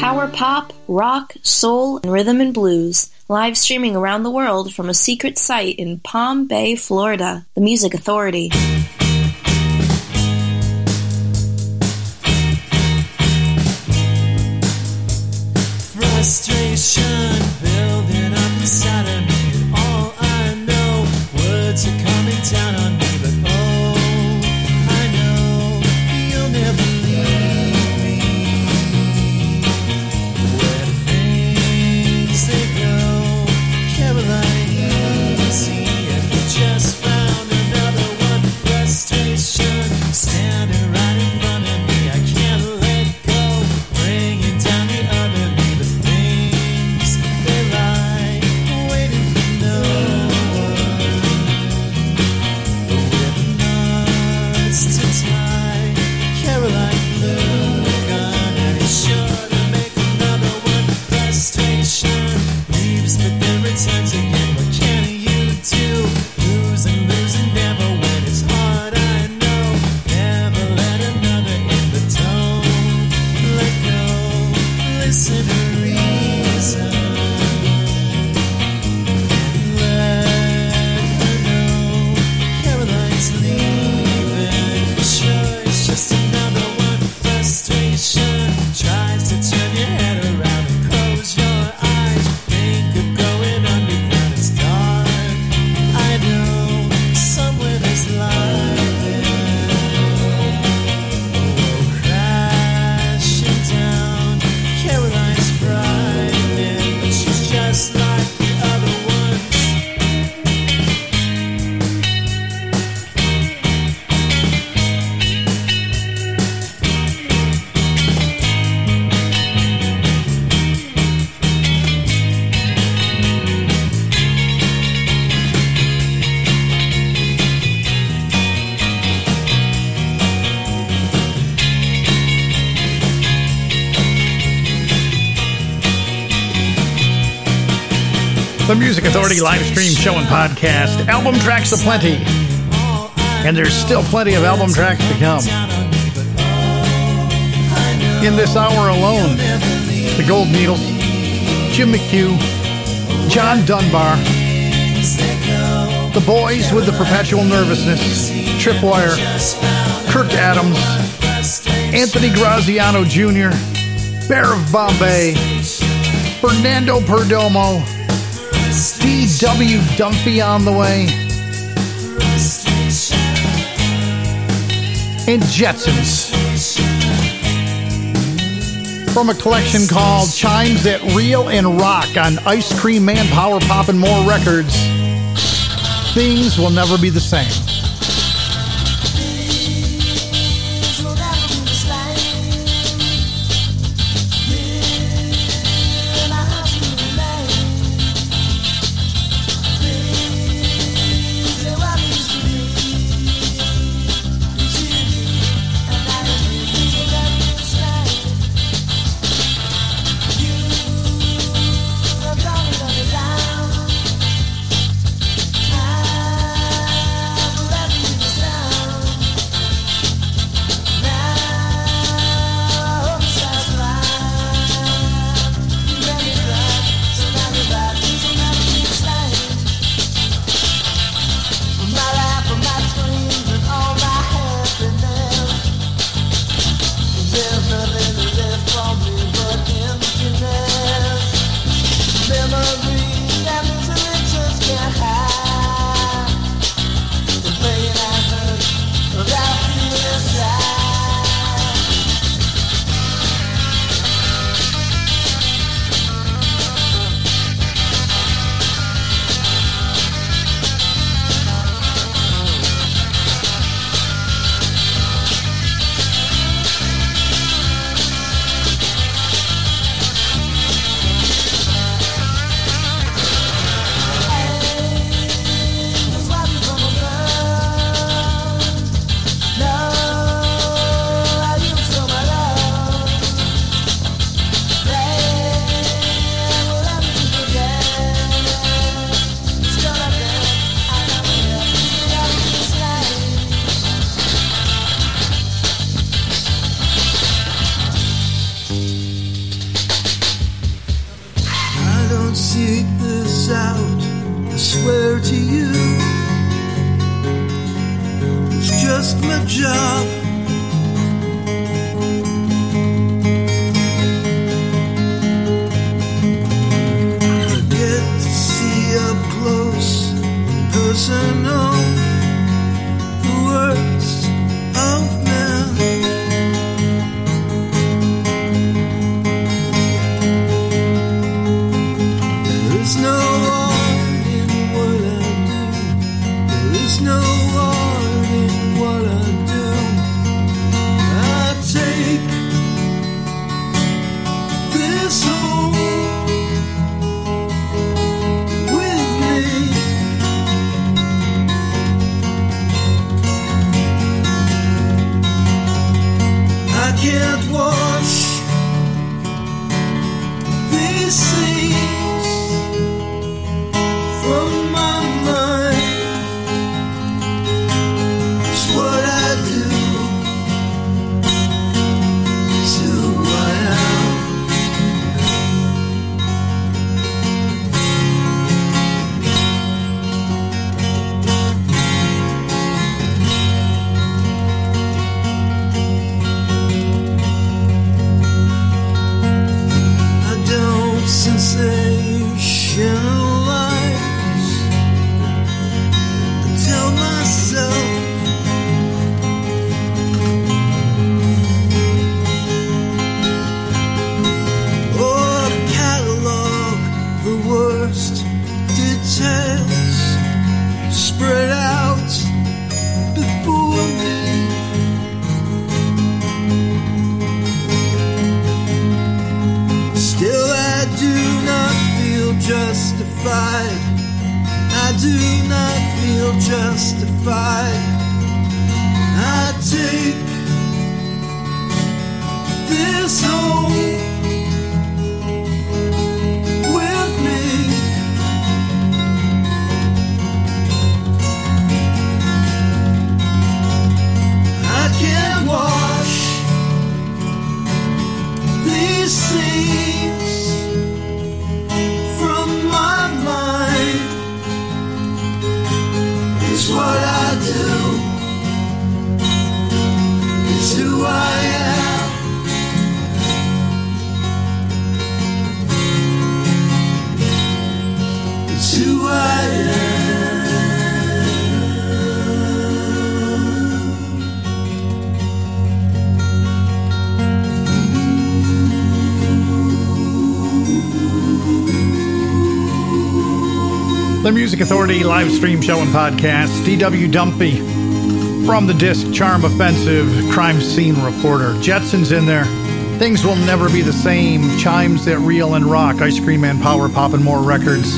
power pop, rock, soul, and rhythm and blues. Live streaming around the world from a secret site in Palm Bay, Florida. The Music Authority. The Music Authority live stream show and podcast. Album tracks aplenty. And there's still plenty of album tracks to come. In this hour alone, the Gold Needles, Jim McHugh, John Dunbar, the boys with the perpetual nervousness, Tripwire, Kirk Adams, Anthony Graziano Jr., Bear of Bombay, Fernando Perdomo, D.W. Dunphy on the way, and Jetsons. From a collection called Chimes That Reel and Rock on Ice Cream Man Power Pop and More Records, things will never be the same. do Music Authority live stream show and podcast. D.W. Dunphy from the disc Charm Offensive Crime Scene Reporter. Jetson's in there. Things will never be the same. Chimes that reel and rock. Ice Cream Man Power Pop and more records.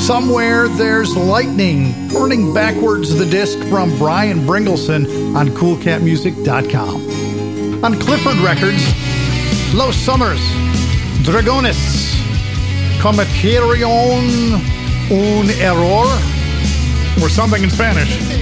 Somewhere there's lightning burning backwards the disc from Brian Bringleson on CoolCatMusic.com. On Clifford Records, Los Summers, Dragonis, Cometarion un error or something in Spanish.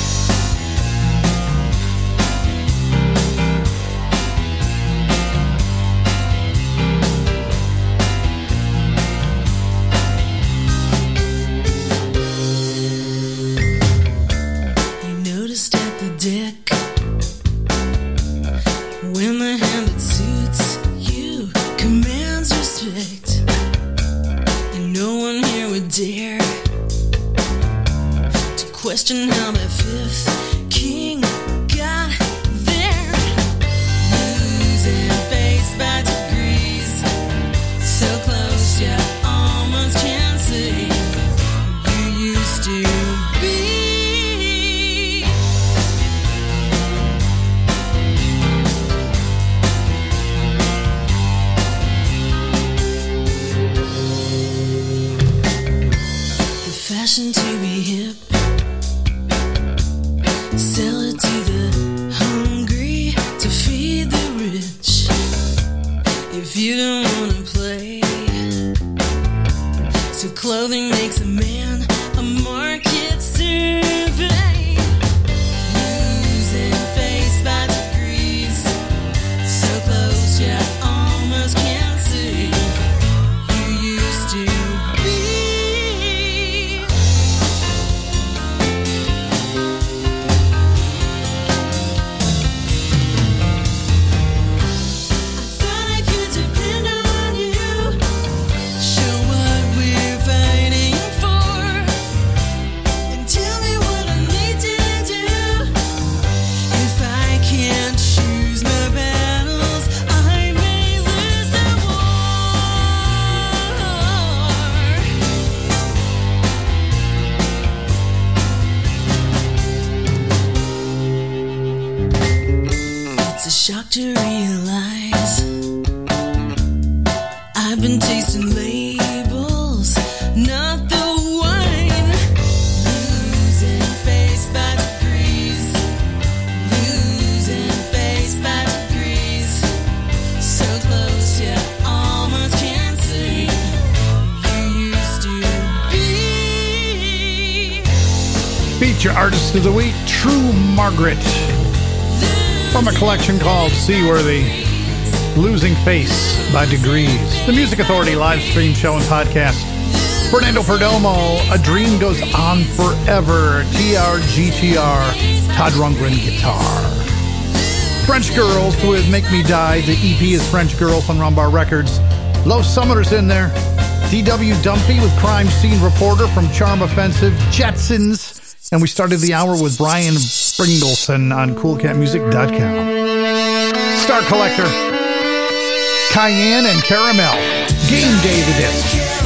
Seaworthy, Losing Face by Degrees, the Music Authority live stream show and podcast. Fernando Perdomo, A Dream Goes On Forever, TRGTR, Todd Rundgren Guitar. French Girls with Make Me Die, the EP is French Girls on Rumbar Records. Low Summer's in there. DW Dunphy with Crime Scene Reporter from Charm Offensive, Jetsons. And we started the hour with Brian Springleson on CoolCatMusic.com. Star Collector, Cayenne and Caramel. Game Day the Disc.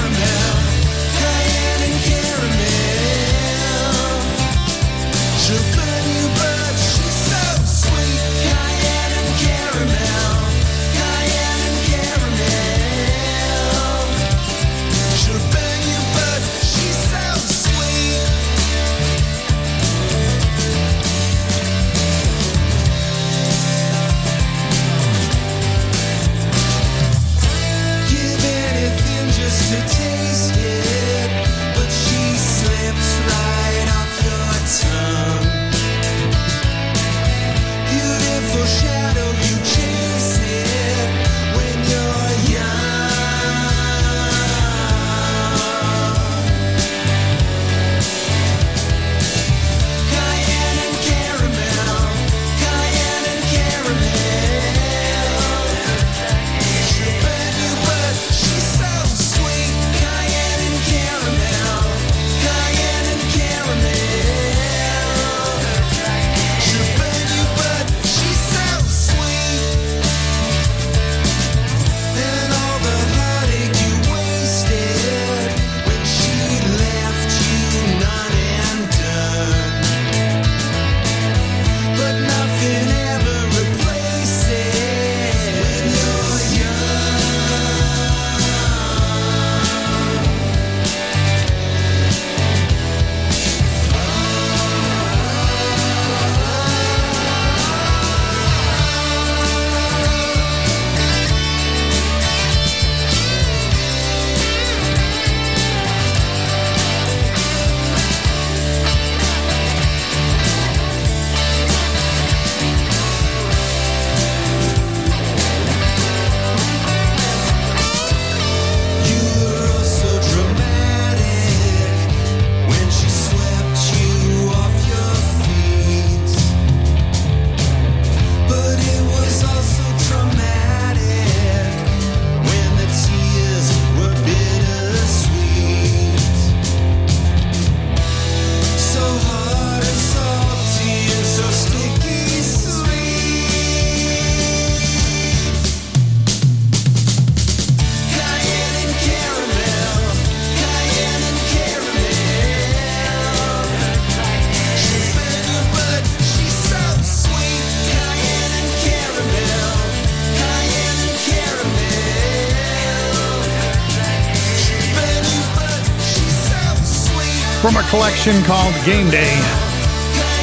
Collection called Game Day.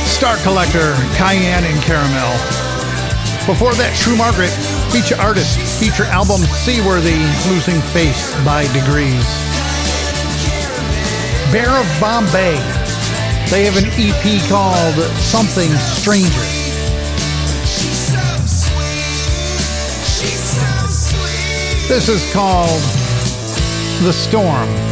Star Collector, Cayenne and Caramel. Before that, True Margaret, feature artist, feature album Seaworthy, Losing Face by Degrees. Bear of Bombay, they have an EP called Something Stranger. This is called The Storm.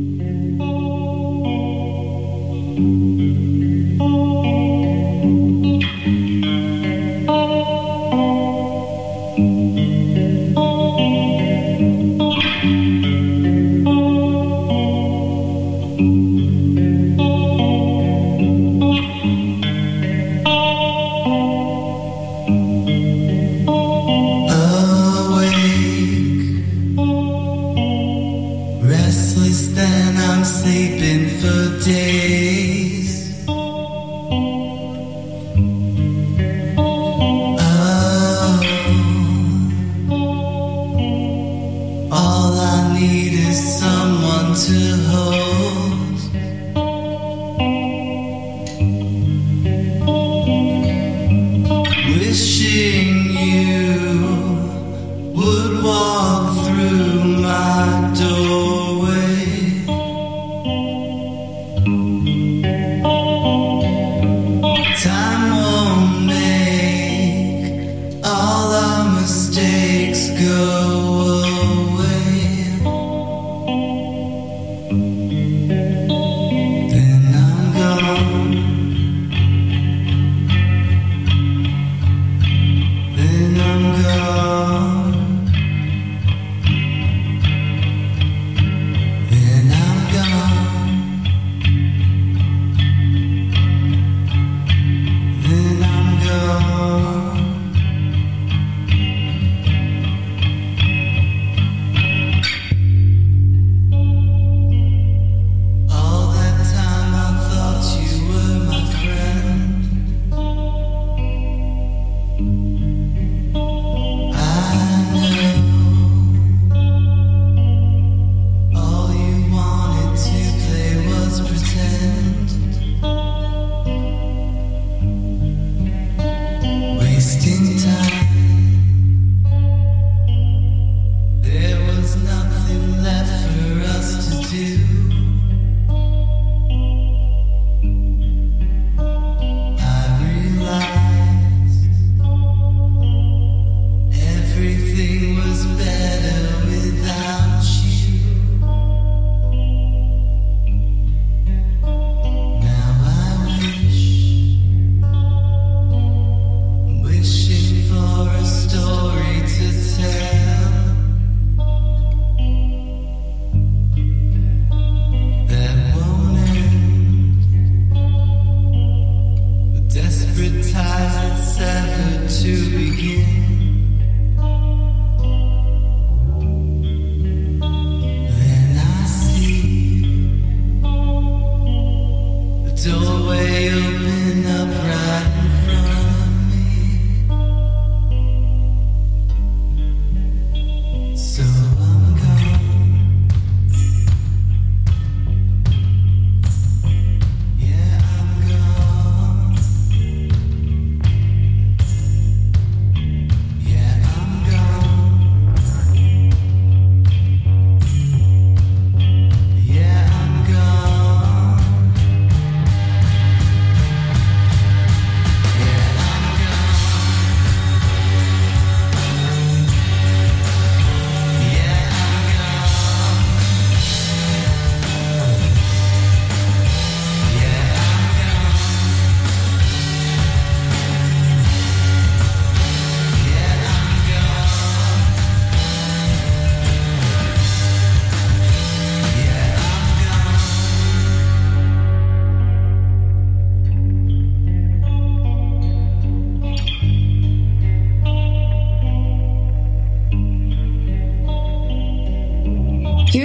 she?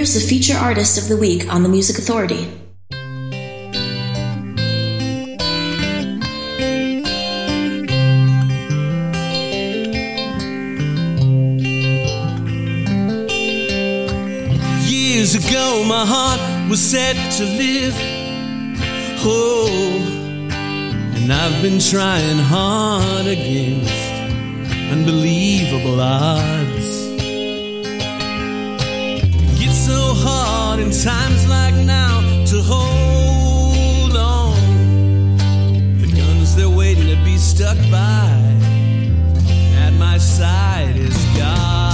Here's the feature artist of the week on the Music Authority. Years ago, my heart was set to live. Oh, and I've been trying hard against unbelievable odds. So hard in times like now to hold on. The guns they're waiting to be stuck by at my side is God.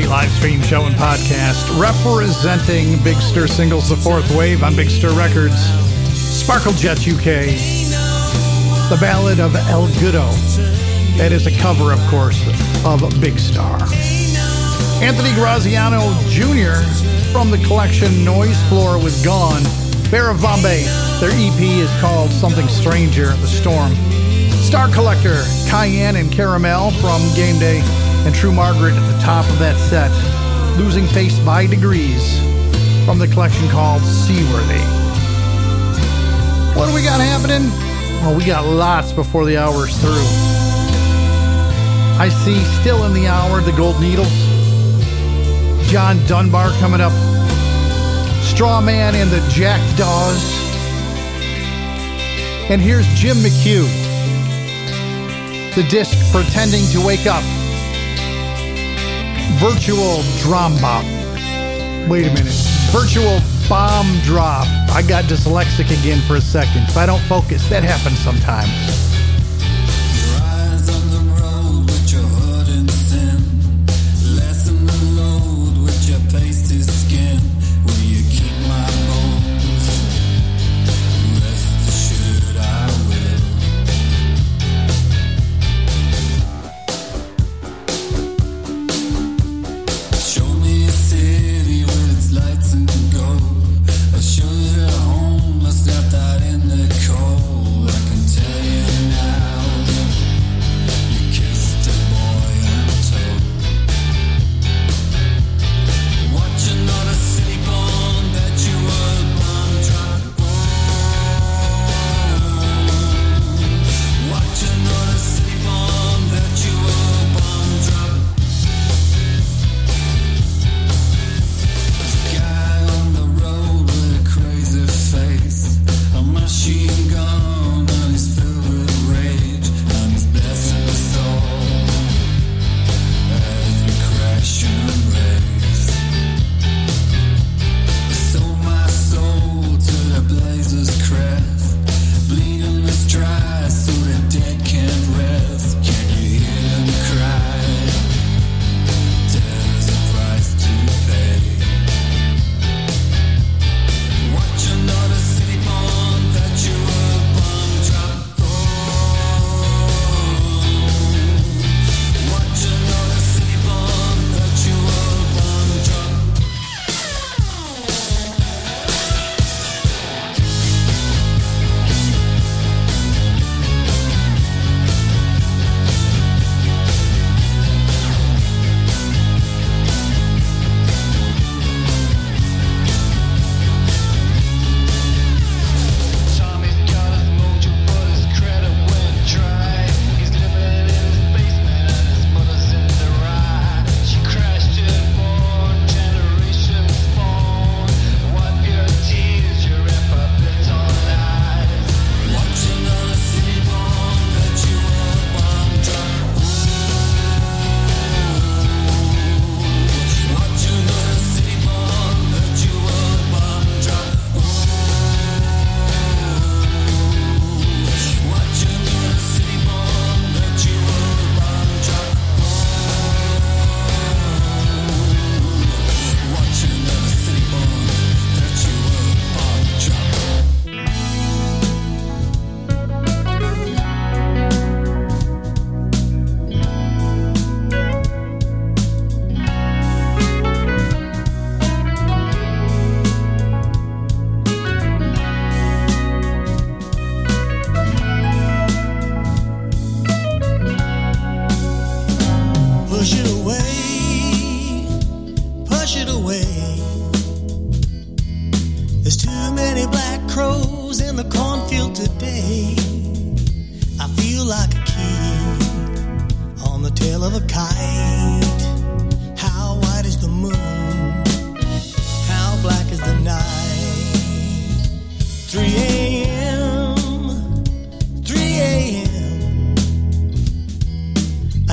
Authority live stream show and podcast representing Big Stir Singles The Fourth Wave on Big Stir Records. Sparkle Jets UK. The Ballad of El Goodo. That is a cover, of course, of Big Star. Anthony Graziano Jr. from the collection Noise Floor was gone. Bear of Bombay. Their EP is called Something Stranger, The Storm. Star Collector, Cayenne and Caramel from Game Day, and True Margaret at the top of that set. Losing Face by Degrees from the collection called Seaworthy. What do we got happening? Well, we got lots before the hour's through. I see still in the hour the Gold Needles. John Dunbar coming up. Strawman and the Jackdaws. And here's Jim McHugh. The disc Pretending to Wake Up. Virtual Drum Bop. Wait a minute. Virtual Bomb Drop. I got dyslexic again for a second. If I don't focus, that happens sometimes.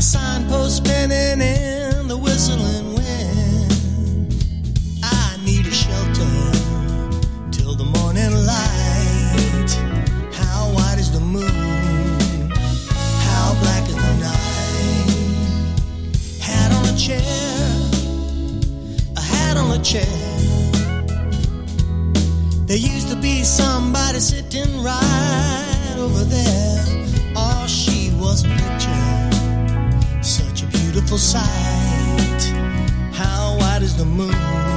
Signpost spinning in the whistling wind. I need a shelter till the morning light. How white is the moon? How black is the night? Hat on a chair, a hat on a chair. There used to be somebody sitting right over there. Oh, she was a beautiful sight. How wide is the moon?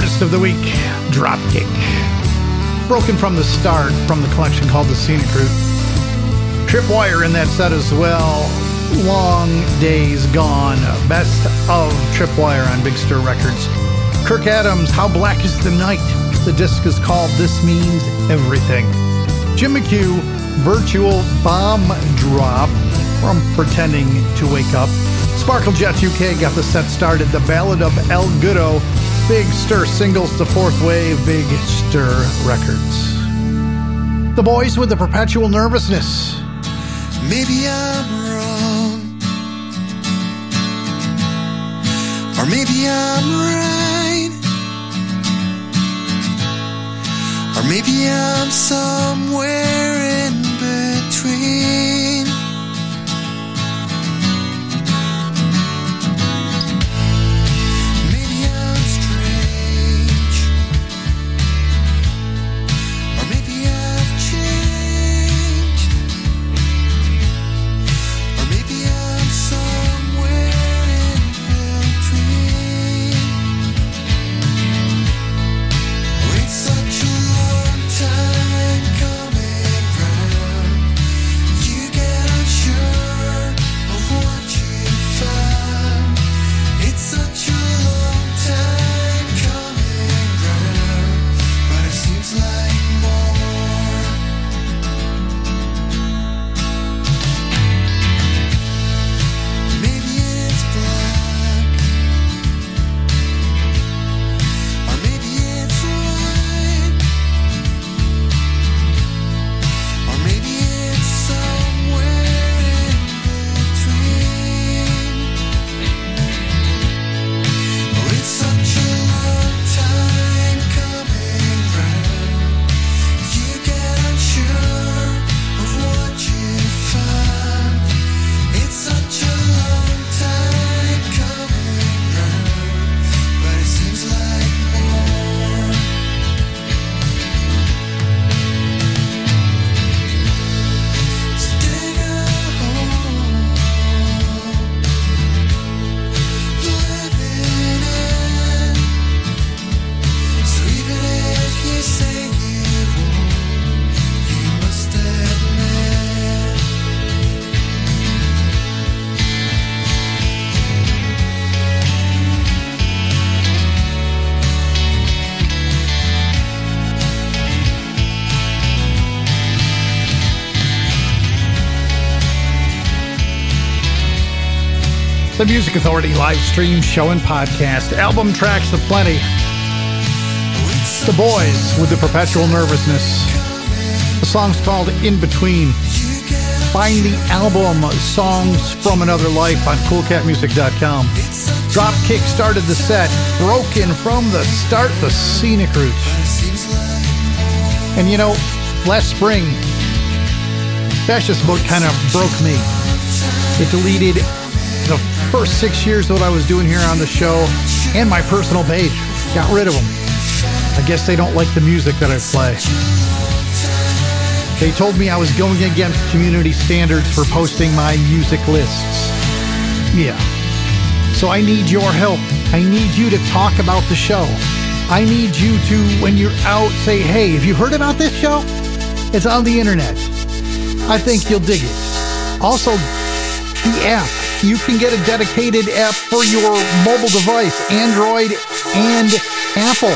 artist of the week, Dropkick. Broken from the start from the collection called The Scenic Route. Tripwire in that set as well. Long Days Gone. Best of Tripwire on Big Stir Records. Kirk Adams, How Black is the Night. The disc is called This Means Everything. Jim McHugh, Virtual Bomb Drop from Pretending to Wake Up. Sparkle Jets UK got the set started. The Ballad of El Goodo. Big Stir singles, The Fourth Wave, Big Stir Records. The boys with the perpetual nervousness. Maybe I'm wrong. Or maybe I'm right. Or maybe I'm somewhere in between. The Music Authority live stream show and podcast. Album tracks aplenty. The Boys with the Perpetual Nervousness. The song's called In Between. Find the album Songs from Another Life on coolcatmusic.com. Dropkick started the set, broken from the start, the scenic route. And you know, last spring, Fascist Book kind of broke me. It deleted first six years of what I was doing here on the show and my personal page. Got rid of them. I guess they don't like the music that I play. They told me I was going against community standards for posting my music lists. Yeah. So I need your help. I need you to talk about the show. I need you to, when you're out, say, hey, have you heard about this show? It's on the internet. I think you'll dig it. Also, the app. You can get a dedicated app for your mobile device, Android and Apple.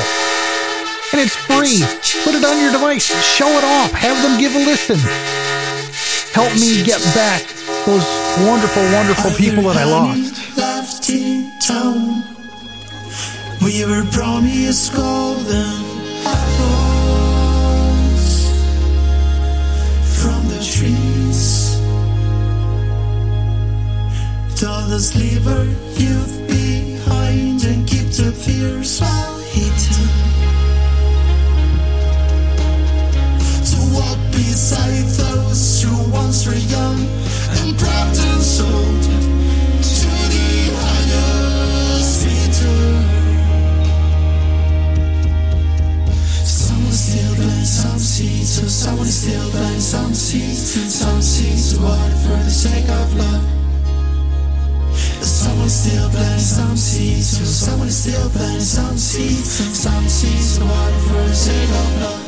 And it's free. Put it on your device. Show it off. Have them give a listen. Help me get back those wonderful, wonderful people that I lost. Left in town. We were promised golden apples Us leave our youth behind and keep the fears well hidden. To walk beside those who once were young and proud and sold to the. Someone still some seeds, so someone still some some someone still plant some seeds, some seeds water for the sake of love.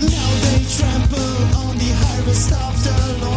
Now they trample on the harvest of the Lord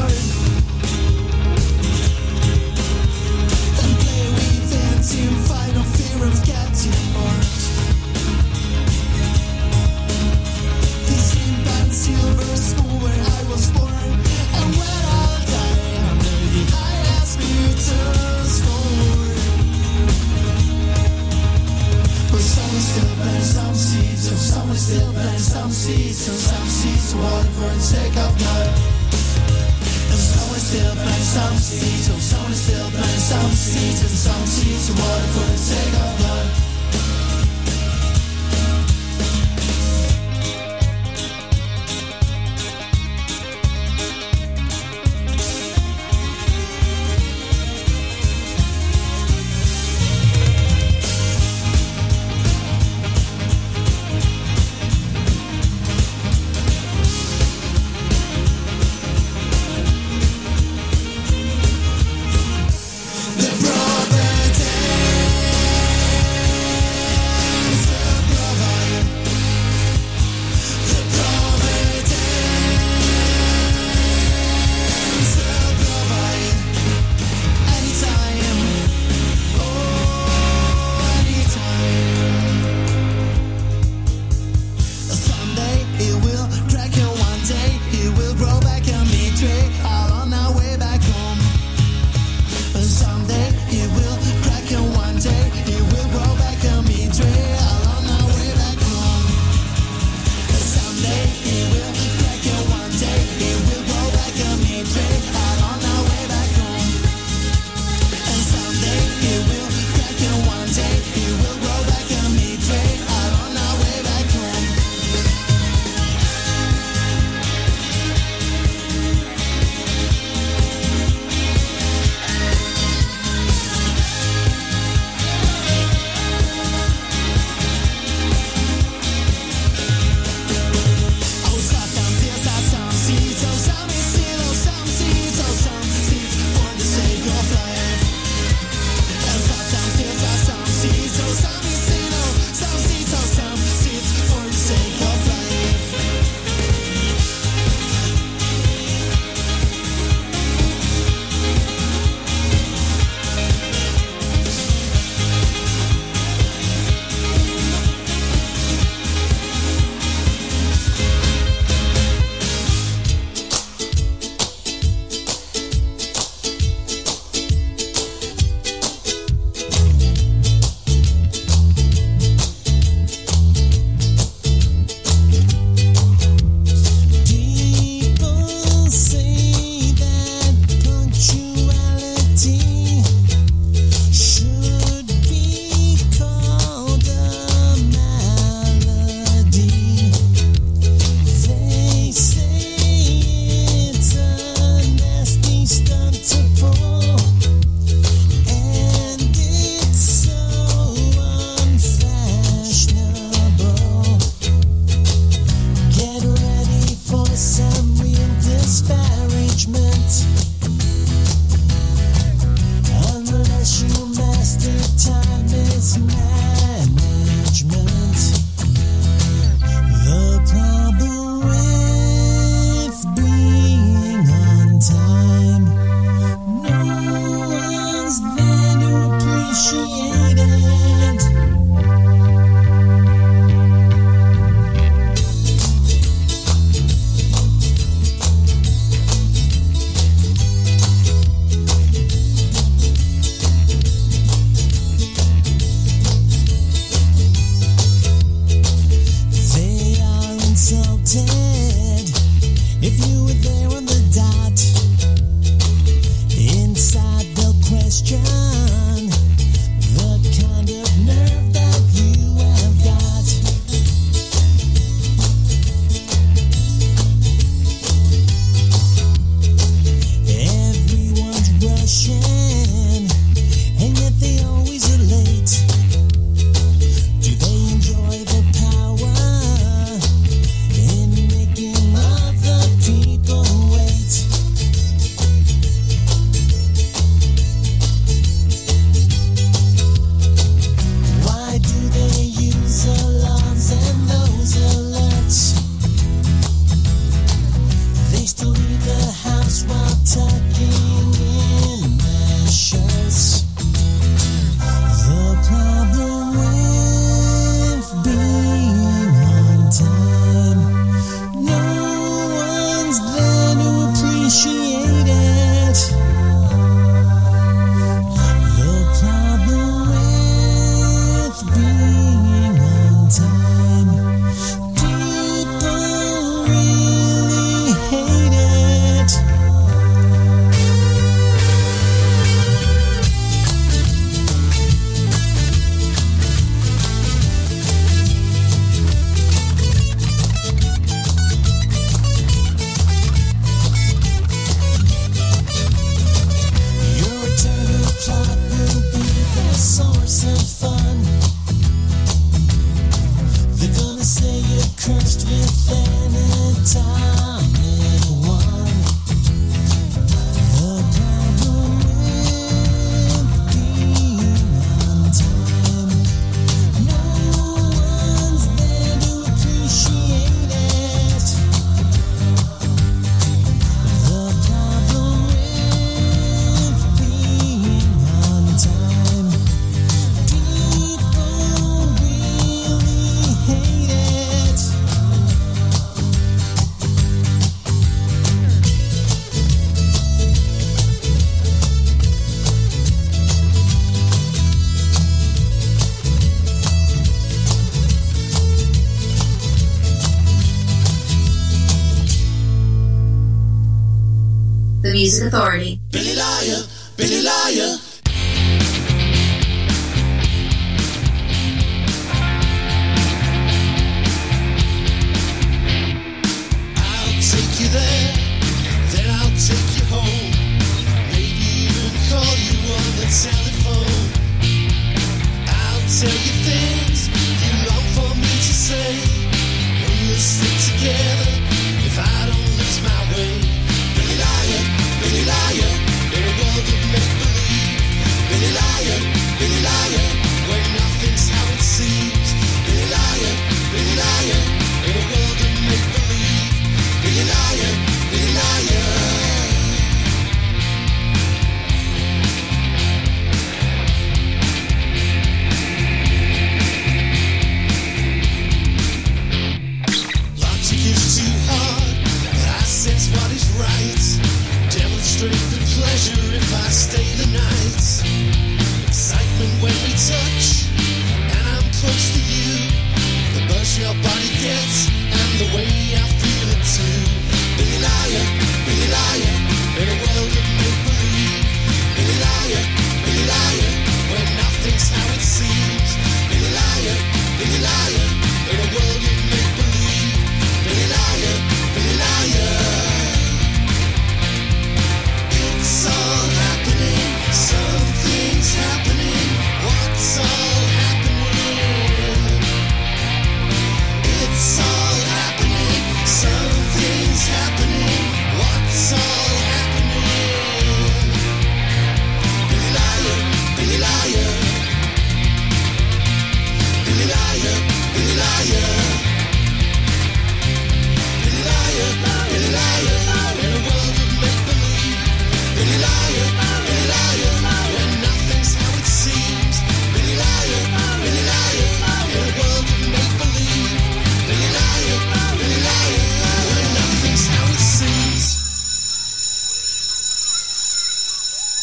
Authority.